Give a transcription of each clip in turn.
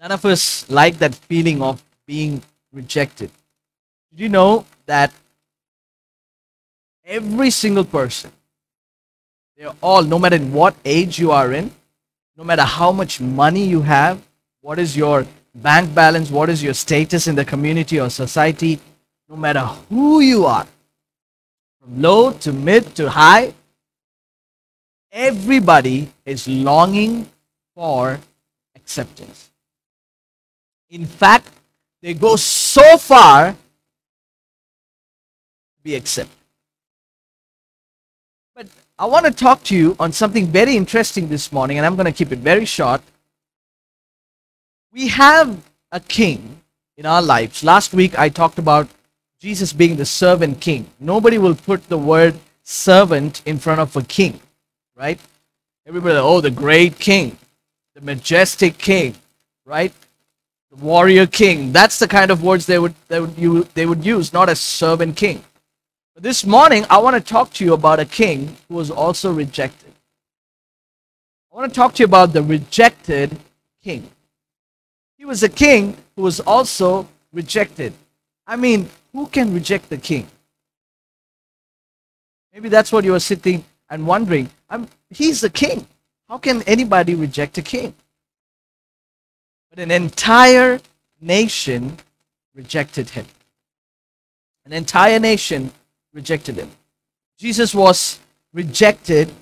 None of us like that feeling of being rejected. Did you know that every single person, they're all, no matter what age you are in, no matter how much money you have, what is your bank balance, what is your status in the community or society, no matter who you are, from low to mid to high, everybody is longing for acceptance. In fact, they go so far to be accepted. But I want to talk to you on something very interesting this morning, and I'm going to keep it very short. We have a king in our lives. Last week I talked about Jesus being the servant king. Nobody will put the word servant in front of a king, right? Everybody, oh, the great king, the majestic king, right? Warrior king. That's the kind of words they would, they would, you, they would use, not a servant king. This morning, I want to talk to you about a king who was also rejected. I want to talk to you about the rejected king. He was a king who was also rejected. I mean, who can reject the king? Maybe that's what you are sitting and wondering. I'm, he's the king. How can anybody reject a king? But an entire nation rejected him. An entire nation rejected him. Jesus was rejected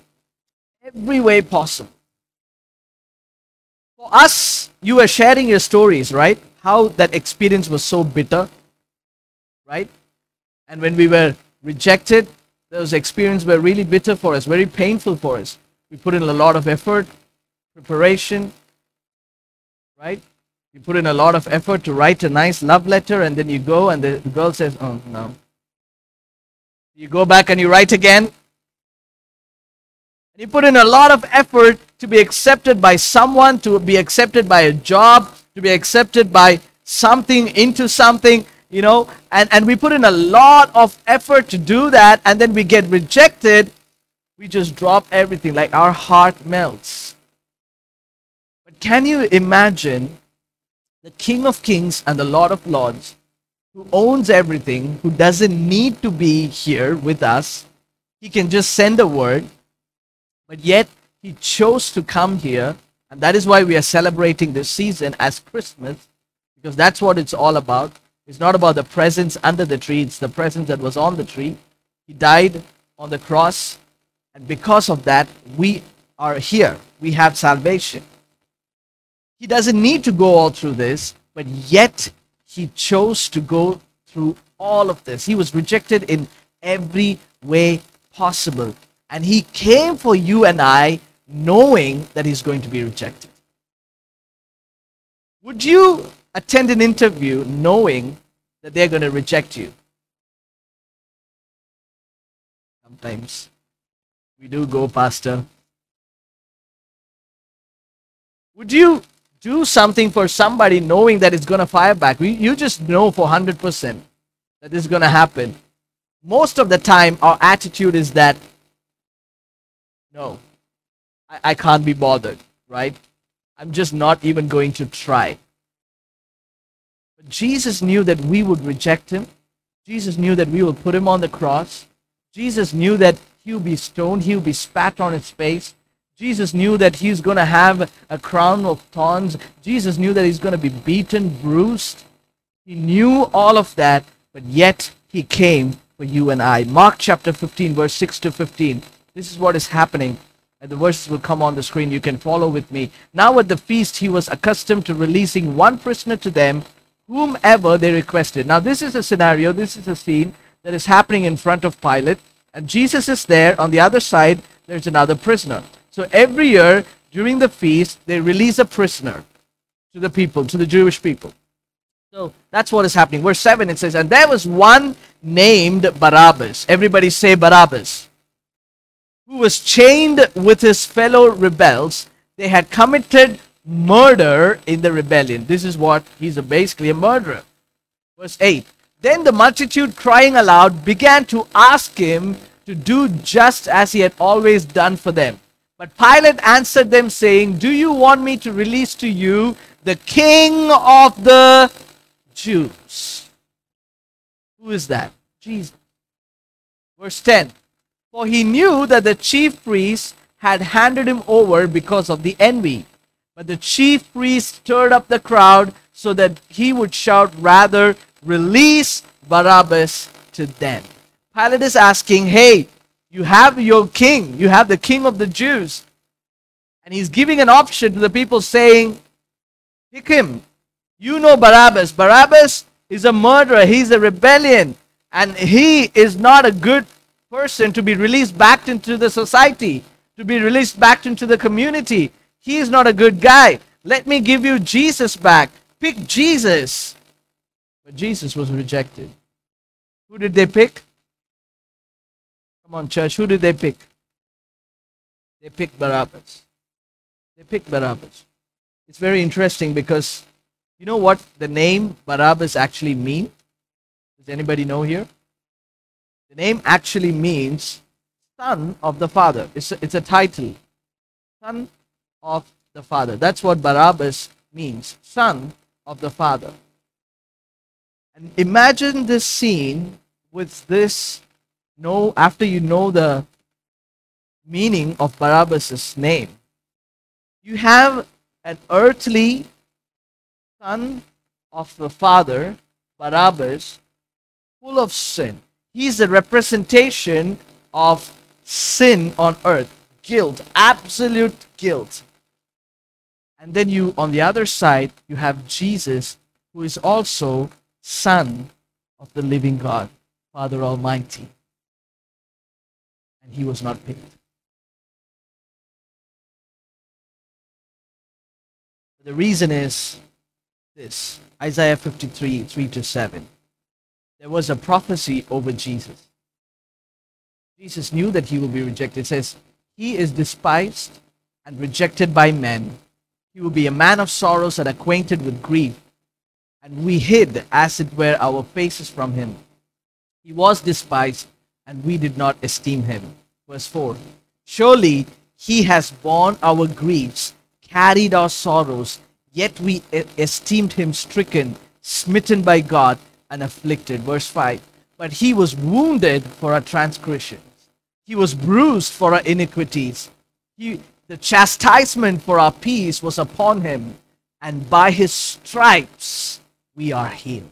every way possible. For us, you were sharing your stories, right? How that experience was so bitter, right? And when we were rejected, those experiences were really bitter for us, very painful for us. We put in a lot of effort, preparation, right? You put in a lot of effort to write a nice love letter, and then you go, and the girl says, Oh, no. You go back and you write again. You put in a lot of effort to be accepted by someone, to be accepted by a job, to be accepted by something, into something, you know, and, and we put in a lot of effort to do that, and then we get rejected, we just drop everything, like our heart melts. Can you imagine the King of Kings and the Lord of Lords, who owns everything, who doesn't need to be here with us? He can just send a word, but yet he chose to come here, and that is why we are celebrating this season as Christmas, because that's what it's all about. It's not about the presents under the tree, it's the presence that was on the tree. He died on the cross, and because of that, we are here. We have salvation. He doesn't need to go all through this, but yet he chose to go through all of this. He was rejected in every way possible. And he came for you and I knowing that he's going to be rejected. Would you attend an interview knowing that they're going to reject you? Sometimes we do go, Pastor. Would you do something for somebody knowing that it's going to fire back? You just know for 100% that this is going to happen. Most of the time, our attitude is that no, I, I can't be bothered, right? I'm just not even going to try. But Jesus knew that we would reject him. Jesus knew that we would put him on the cross. Jesus knew that he would be stoned, he would be spat on his face. Jesus knew that he's going to have a crown of thorns. Jesus knew that he's going to be beaten, bruised. He knew all of that, but yet he came for you and I. Mark chapter 15, verse 6 to 15. This is what is happening. And the verses will come on the screen. You can follow with me. Now at the feast, he was accustomed to releasing one prisoner to them, whomever they requested. Now, this is a scenario, this is a scene that is happening in front of Pilate. And Jesus is there. On the other side, there's another prisoner. So every year during the feast, they release a prisoner to the people, to the Jewish people. So that's what is happening. Verse 7 it says, And there was one named Barabbas. Everybody say Barabbas. Who was chained with his fellow rebels. They had committed murder in the rebellion. This is what he's a, basically a murderer. Verse 8 Then the multitude, crying aloud, began to ask him to do just as he had always done for them. But Pilate answered them, saying, Do you want me to release to you the king of the Jews? Who is that? Jesus. Verse 10 For he knew that the chief priests had handed him over because of the envy. But the chief priests stirred up the crowd so that he would shout, Rather, release Barabbas to them. Pilate is asking, Hey, you have your king, you have the king of the Jews. And he's giving an option to the people saying, Pick him. You know Barabbas. Barabbas is a murderer, he's a rebellion, and he is not a good person to be released back into the society, to be released back into the community. He is not a good guy. Let me give you Jesus back. Pick Jesus. But Jesus was rejected. Who did they pick? Come on, church. Who did they pick? They picked Barabbas. They picked Barabbas. It's very interesting because you know what the name Barabbas actually means? Does anybody know here? The name actually means son of the father. It's a, it's a title. Son of the father. That's what Barabbas means. Son of the father. And imagine this scene with this know after you know the meaning of Barabbas' name. You have an earthly son of the father, Barabbas, full of sin. He's a representation of sin on earth, guilt, absolute guilt. And then you, on the other side, you have Jesus, who is also Son of the living God, Father Almighty. And he was not picked. The reason is this Isaiah 53 3 to 7. There was a prophecy over Jesus. Jesus knew that he will be rejected. It says, He is despised and rejected by men. He will be a man of sorrows and acquainted with grief. And we hid, as it were, our faces from him. He was despised, and we did not esteem him. Verse 4 Surely he has borne our griefs, carried our sorrows, yet we esteemed him stricken, smitten by God, and afflicted. Verse 5 But he was wounded for our transgressions, he was bruised for our iniquities. He, the chastisement for our peace was upon him, and by his stripes we are healed.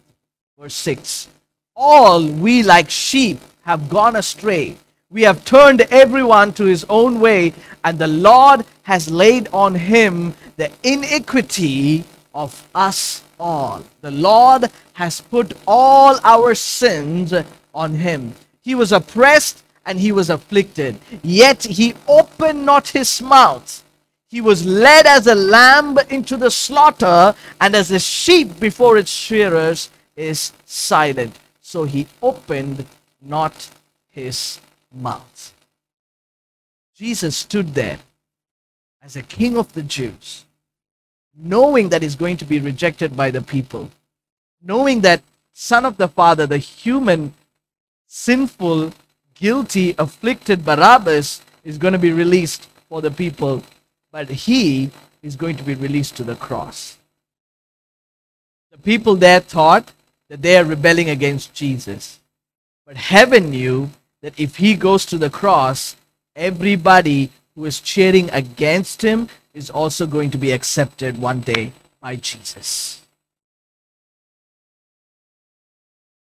Verse 6 All we like sheep have gone astray. We have turned everyone to his own way, and the Lord has laid on him the iniquity of us all. The Lord has put all our sins on him. He was oppressed and he was afflicted, yet he opened not his mouth. He was led as a lamb into the slaughter, and as a sheep before its shearers is silent. So he opened not his mouth. Jesus stood there as a king of the Jews, knowing that he's going to be rejected by the people, knowing that Son of the Father, the human, sinful, guilty, afflicted Barabbas, is going to be released for the people, but he is going to be released to the cross. The people there thought that they are rebelling against Jesus. But heaven knew that if he goes to the cross, everybody who is cheering against him is also going to be accepted one day by Jesus.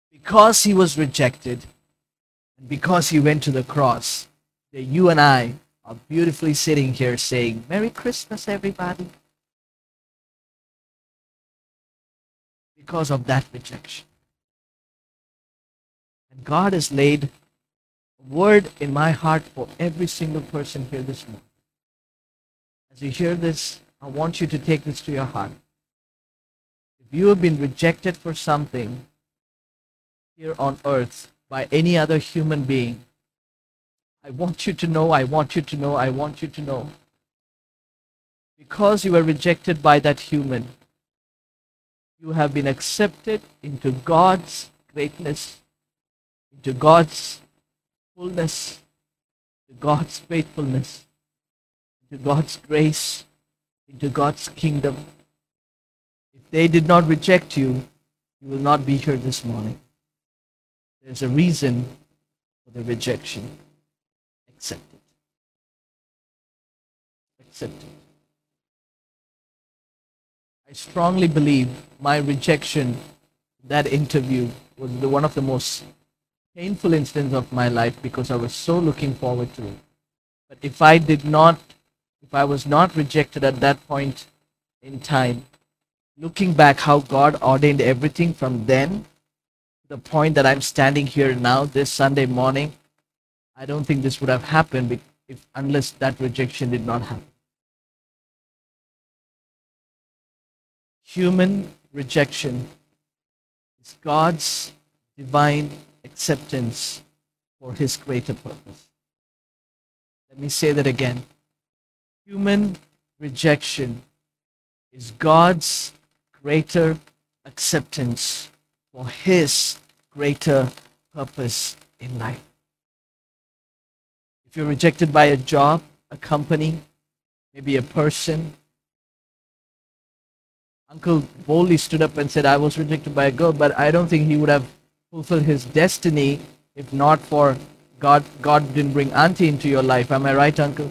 Because he was rejected, and because he went to the cross, that you and I are beautifully sitting here saying, Merry Christmas, everybody. Because of that rejection. And God has laid a word in my heart for every single person here this morning. As you hear this, I want you to take this to your heart. If you have been rejected for something here on earth by any other human being, I want you to know, I want you to know, I want you to know. Because you were rejected by that human, you have been accepted into God's greatness, into God's fullness, to God's faithfulness, to God's grace, into God's kingdom. If they did not reject you, you will not be here this morning. There's a reason for the rejection. Accept it. Accept it. I strongly believe my rejection, that interview, was the, one of the most painful instance of my life because I was so looking forward to it. But if I did not, if I was not rejected at that point in time, looking back how God ordained everything from then, the point that I'm standing here now this Sunday morning, I don't think this would have happened if unless that rejection did not happen. Human rejection is God's divine acceptance for his greater purpose. Let me say that again. Human rejection is God's greater acceptance for his greater purpose in life. If you're rejected by a job, a company, maybe a person, Uncle boldly stood up and said, I was rejected by a girl, but I don't think he would have fulfilled his destiny if not for God. God didn't bring Auntie into your life. Am I right, Uncle?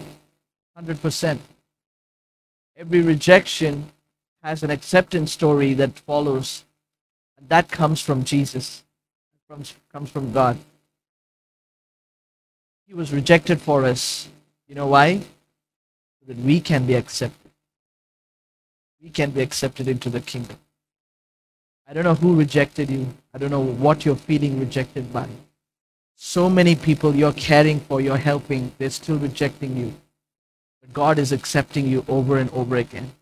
100%. Every rejection has an acceptance story that follows, and that comes from Jesus, comes, comes from God. He was rejected for us. You know why? So that we can be accepted we can be accepted into the kingdom. I don't know who rejected you. I don't know what you're feeling rejected by. So many people you're caring for, you're helping, they're still rejecting you. But God is accepting you over and over again.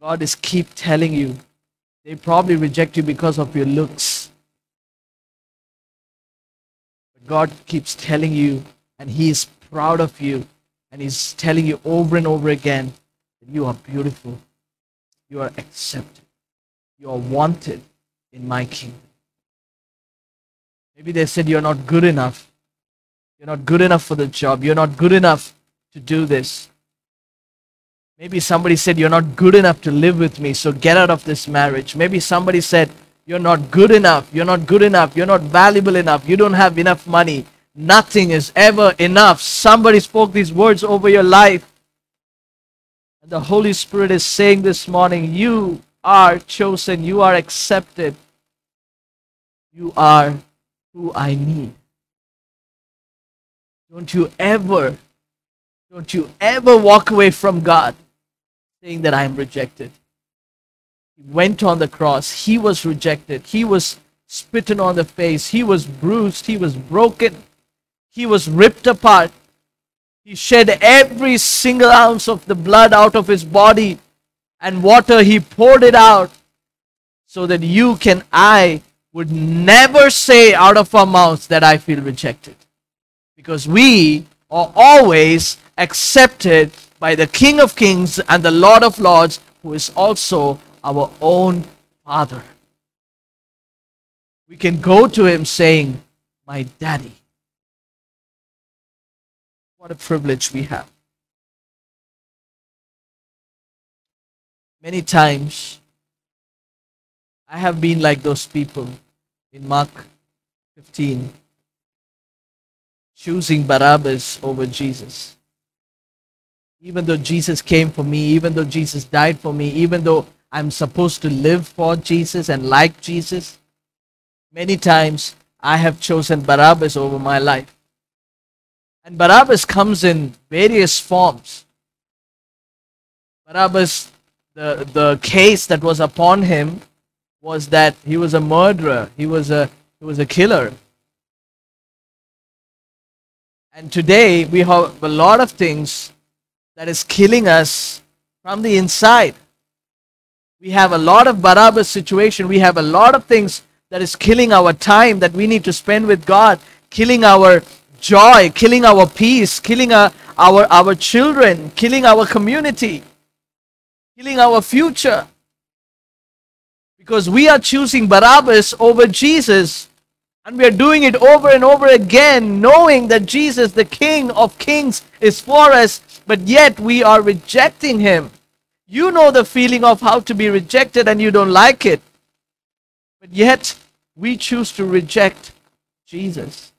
God is keep telling you. They probably reject you because of your looks. But God keeps telling you, and He is proud of you, and He's telling you over and over again that you are beautiful. You are accepted. You are wanted in my kingdom. Maybe they said you're not good enough. You're not good enough for the job. You're not good enough to do this. Maybe somebody said you're not good enough to live with me, so get out of this marriage. Maybe somebody said you're not good enough. You're not good enough. You're not valuable enough. You don't have enough money. Nothing is ever enough. Somebody spoke these words over your life. And the Holy Spirit is saying this morning, you are chosen, you are accepted, you are who I need. Don't you ever, don't you ever walk away from God saying that I am rejected. He went on the cross, he was rejected, he was spitting on the face, he was bruised, he was broken, he was ripped apart. He shed every single ounce of the blood out of his body and water, he poured it out so that you can, I would never say out of our mouths that I feel rejected. Because we are always accepted by the King of Kings and the Lord of Lords, who is also our own Father. We can go to him saying, My daddy. What a privilege we have. Many times, I have been like those people in Mark 15, choosing Barabbas over Jesus. Even though Jesus came for me, even though Jesus died for me, even though I'm supposed to live for Jesus and like Jesus, many times I have chosen Barabbas over my life. And Barabbas comes in various forms. Barabbas, the, the case that was upon him was that he was a murderer, he was a, he was a killer. And today we have a lot of things that is killing us from the inside. We have a lot of Barabbas situation. We have a lot of things that is killing our time that we need to spend with God, killing our joy, killing our peace, killing our, our, our children, killing our community, killing our future. Because we are choosing Barabbas over Jesus. And we are doing it over and over again, knowing that Jesus, the King of Kings, is for us. but yet we are rejecting him. You know the feeling of how to be rejected and you don't like it. But yet we choose to reject Jesus.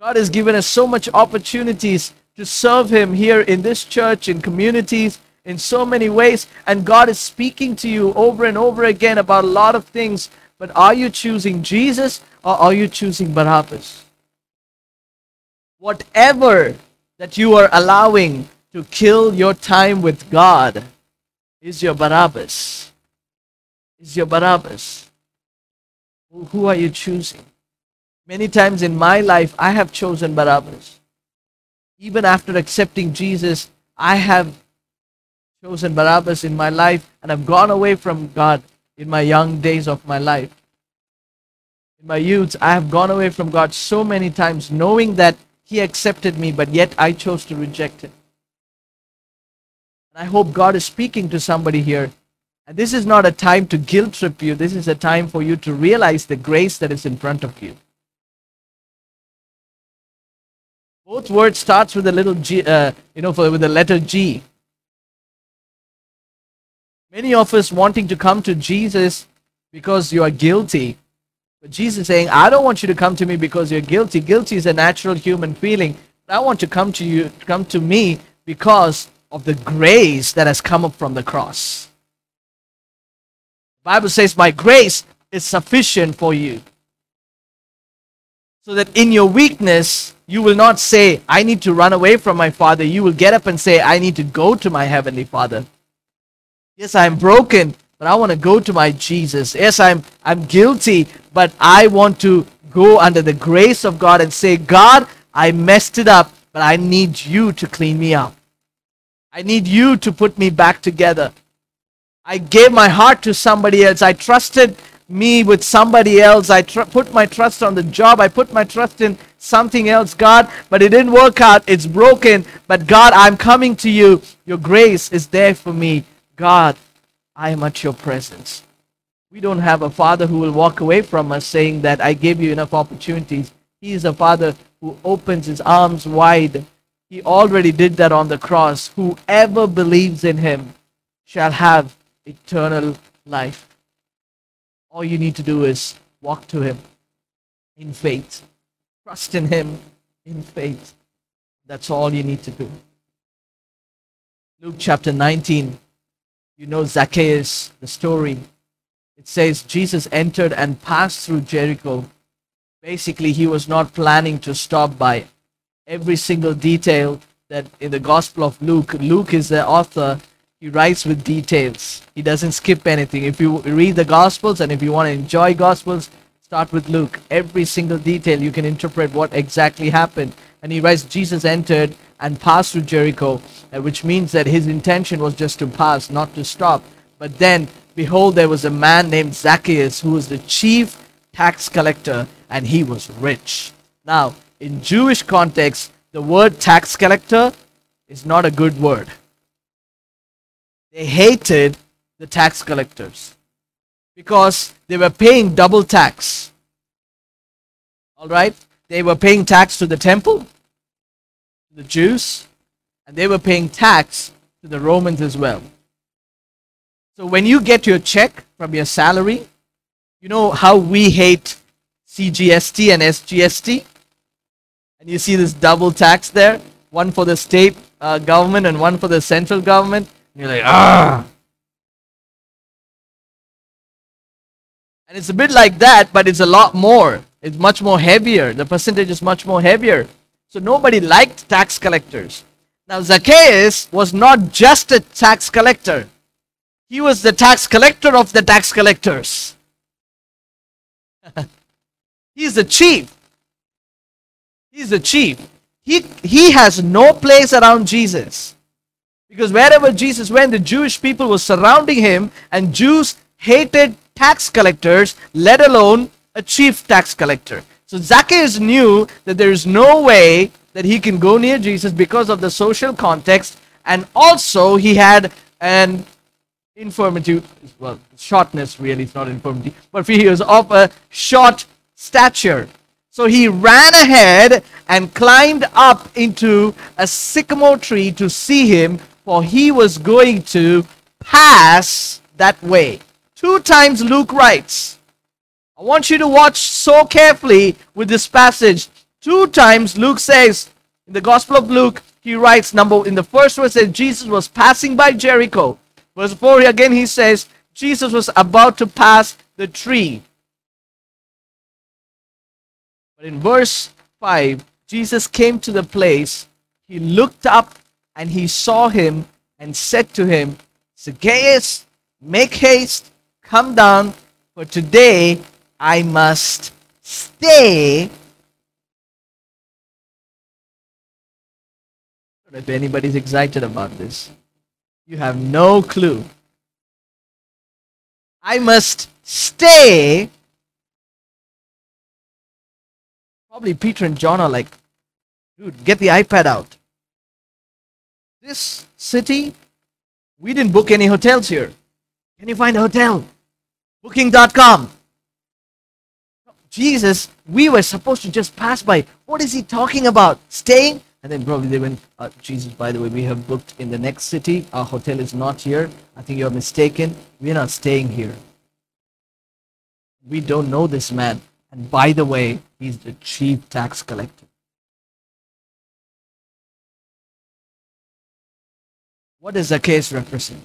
God has given us so much opportunities to serve him here in this church, in communities, in so many ways. And God is speaking to you over and over again about a lot of things. But are you choosing Jesus or are you choosing Barabbas? Whatever that you are allowing to kill your time with God is your Barabbas. Is your Barabbas. Who are you choosing? Many times in my life, I have chosen Barabbas. Even after accepting Jesus, I have chosen Barabbas in my life and I've gone away from God in my young days of my life. In my youth, I have gone away from God so many times knowing that He accepted me, but yet I chose to reject Him. And I hope God is speaking to somebody here. And this is not a time to guilt trip you, this is a time for you to realize the grace that is in front of you. Both words starts with a little G, uh, you know, for, with the letter G. Many of us wanting to come to Jesus because you are guilty. But Jesus saying, I don't want you to come to me because you're guilty. Guilty is a natural human feeling. I want to come to you, come to me because of the grace that has come up from the cross. The Bible says, My grace is sufficient for you. So that in your weakness, you will not say, I need to run away from my Father. You will get up and say, I need to go to my Heavenly Father. Yes, I'm broken, but I want to go to my Jesus. Yes, I'm I'm guilty, but I want to go under the grace of God and say, God, I messed it up, but I need you to clean me up. I need you to put me back together. I gave my heart to somebody else. I trusted me with somebody else. I tr- put my trust on the job. I put my trust in something else, God, but it didn't work out. It's broken. But God, I'm coming to you. Your grace is there for me. God, I am at your presence. We don't have a father who will walk away from us saying that I gave you enough opportunities. He is a father who opens his arms wide. He already did that on the cross. Whoever believes in him shall have eternal life. All you need to do is walk to him in faith, trust in him in faith. That's all you need to do. Luke chapter 19 you know Zacchaeus, the story. It says Jesus entered and passed through Jericho. Basically, he was not planning to stop by every single detail that in the Gospel of Luke, Luke is the author, he writes with details. He doesn't skip anything. If you read the Gospels and if you want to enjoy Gospels, start with Luke. Every single detail you can interpret what exactly happened. And he writes, Jesus entered and passed through Jericho, uh, which means that his intention was just to pass, not to stop. But then, behold, there was a man named Zacchaeus who was the chief tax collector, and he was rich. Now, in Jewish context, the word tax collector is not a good word. They hated the tax collectors because they were paying double tax. All right? They were paying tax to the temple, the Jews, and they were paying tax to the Romans as well. So when you get your check from your salary, you know how we hate CGST and SGST? And you see this double tax there, one for the state uh, government and one for the central government. And you're like, ah. And it's a bit like that, but it's a lot more. It's much more heavier. The percentage is much more heavier. So nobody liked tax collectors. Now, Zacchaeus was not just a tax collector, he was the tax collector of the tax collectors. He's the chief. He's the chief. He, he has no place around Jesus. Because wherever Jesus went, the Jewish people were surrounding him, and Jews hated tax collectors, let alone a chief tax collector. So Zacchaeus knew that there is no way that he can go near Jesus because of the social context, and also he had an infirmity, well, shortness really, it's not infirmity, but he was of a short stature. So he ran ahead and climbed up into a sycamore tree to see him, for he was going to pass that way. Two times Luke writes. I want you to watch so carefully with this passage. Two times Luke says, in the Gospel of Luke, he writes, number in the first verse says Jesus was passing by Jericho. Verse 4 again he says, Jesus was about to pass the tree. But in verse 5, Jesus came to the place, he looked up and he saw him and said to him, Zacchaeus, make haste, come down, for today I must stay. If anybody's excited about this. You have no clue. I must stay. Probably Peter and John are like, dude, get the iPad out. This city, we didn't book any hotels here. Can you find a hotel? Booking.com. Jesus, we were supposed to just pass by. What is he talking about? Staying? And then probably they went, uh, Jesus, by the way, we have booked in the next city. Our hotel is not here. I think you're mistaken. We're not staying here. We don't know this man. And by the way, he's the chief tax collector. What does Zacchaeus represent?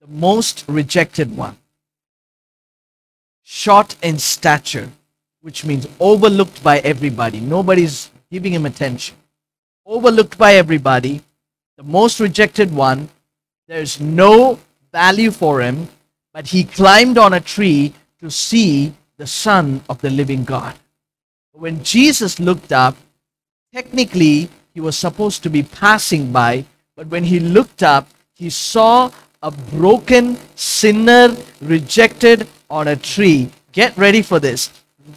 The most rejected one short in stature, which means overlooked by everybody. Nobody's giving him attention. Overlooked by everybody, the most rejected one. There's no value for him, but he climbed on a tree to see the Son of the living God. When Jesus looked up, technically he was supposed to be passing by, but when he looked up, he saw a broken sinner rejected on a tree. Get ready for this.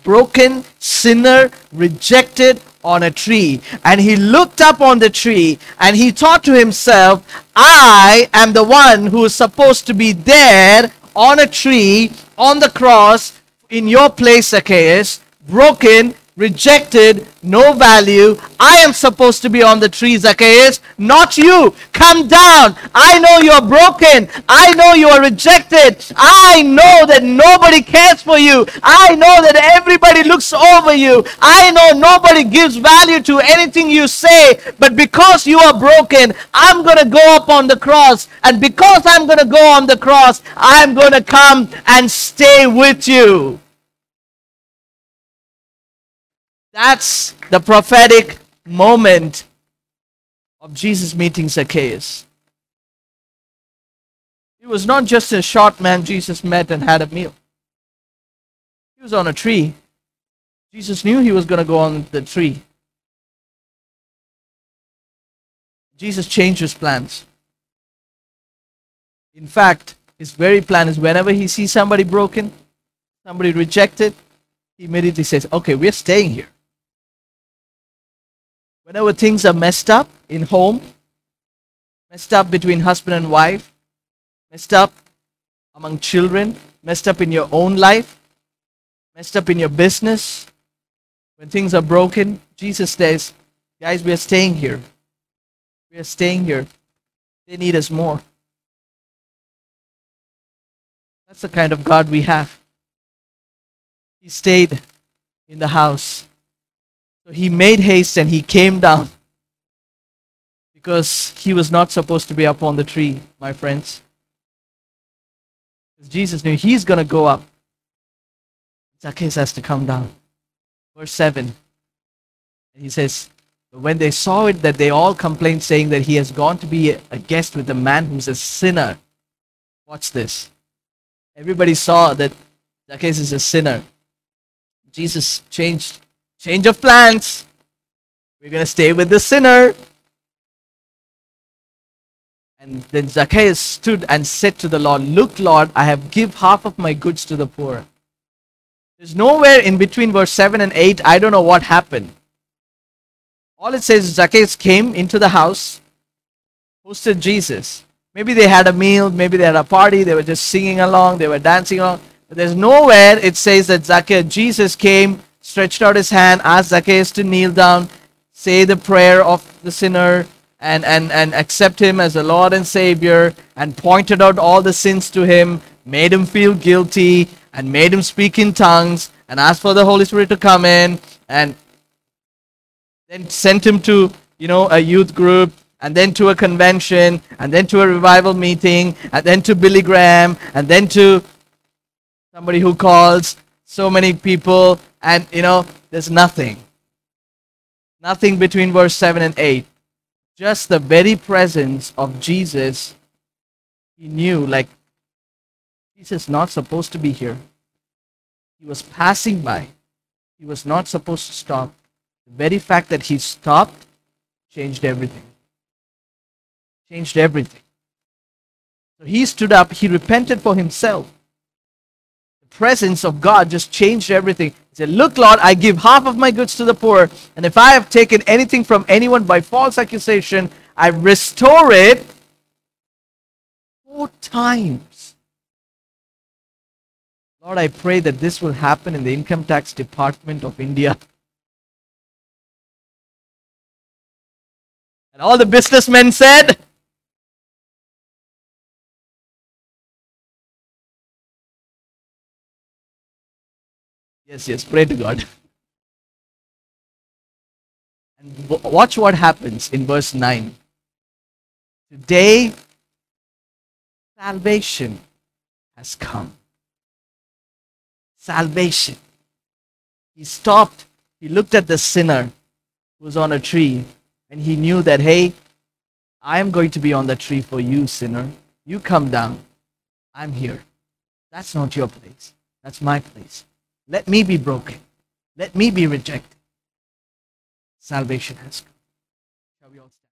Broken sinner rejected on a tree. And he looked up on the tree and he thought to himself, I am the one who is supposed to be there on a tree, on the cross, in your place, Zacchaeus, broken, rejected, no value. I am supposed to be on the tree, Zacchaeus, not you. Come down. I know you're broken. I know you are rejected. I know that nobody cares for you. I know that everybody looks over you. I know nobody gives value to anything you say. But because you are broken, I'm going to go up on the cross. And because I'm going to go on the cross, I'm going to come and stay with you. That's the prophetic moment of Jesus meeting Zacchaeus. It was not just a short man Jesus met and had a meal. He was on a tree. Jesus knew he was going to go on the tree. Jesus changed his plans. In fact, his very plan is whenever he sees somebody broken, somebody rejected, he immediately says, Okay, we're staying here. Whenever things are messed up in home, messed up between husband and wife, messed up among children, messed up in your own life, messed up in your business, when things are broken, Jesus says, Guys, we are staying here. We are staying here. They need us more. That's the kind of God we have. He stayed in the house so he made haste and he came down because he was not supposed to be up on the tree, my friends. Because Jesus knew he's going to go up. Zacchaeus has to come down. Verse 7. He says, when they saw it, that they all complained, saying that he has gone to be a guest with a man who's a sinner. Watch this. Everybody saw that Zacchaeus is a sinner. Jesus changed Change of plans. We're going to stay with the sinner. And then Zacchaeus stood and said to the Lord, Look, Lord, I have give half of my goods to the poor. There's nowhere in between verse 7 and 8. I don't know what happened. All it says is Zacchaeus came into the house, hosted Jesus. Maybe they had a meal, maybe they had a party, they were just singing along, they were dancing along. But there's nowhere it says that Zacchaeus, Jesus came, stretched out his hand, asked Zacchaeus to kneel down, say the prayer of the sinner, and, and, and accept him as the Lord and Savior, and pointed out all the sins to him, made him feel guilty, and made him speak in tongues, and asked for the Holy Spirit to come in, and then sent him to, you know, a youth group, and then to a convention, and then to a revival meeting, and then to Billy Graham, and then to somebody who calls so many people, and you know, there's nothing. Nothing between verse 7 and 8. Just the very presence of Jesus, he knew, like, Jesus is not supposed to be here. He was passing by. He was not supposed to stop. The very fact that he stopped changed everything. Changed everything. So he stood up, he repented for himself. Presence of God just changed everything. He said, Look, Lord, I give half of my goods to the poor, and if I have taken anything from anyone by false accusation, I restore it four times. Lord, I pray that this will happen in the income tax department of India. And all the businessmen said, Yes, yes, pray to God. And watch what happens in verse 9. Today, salvation has come. Salvation. He stopped, he looked at the sinner who was on a tree, and he knew that, hey, I am going to be on the tree for you, sinner. You come down. I'm here. That's not your place. That's my place. Let me be broken. Let me be rejected. Salvation has come.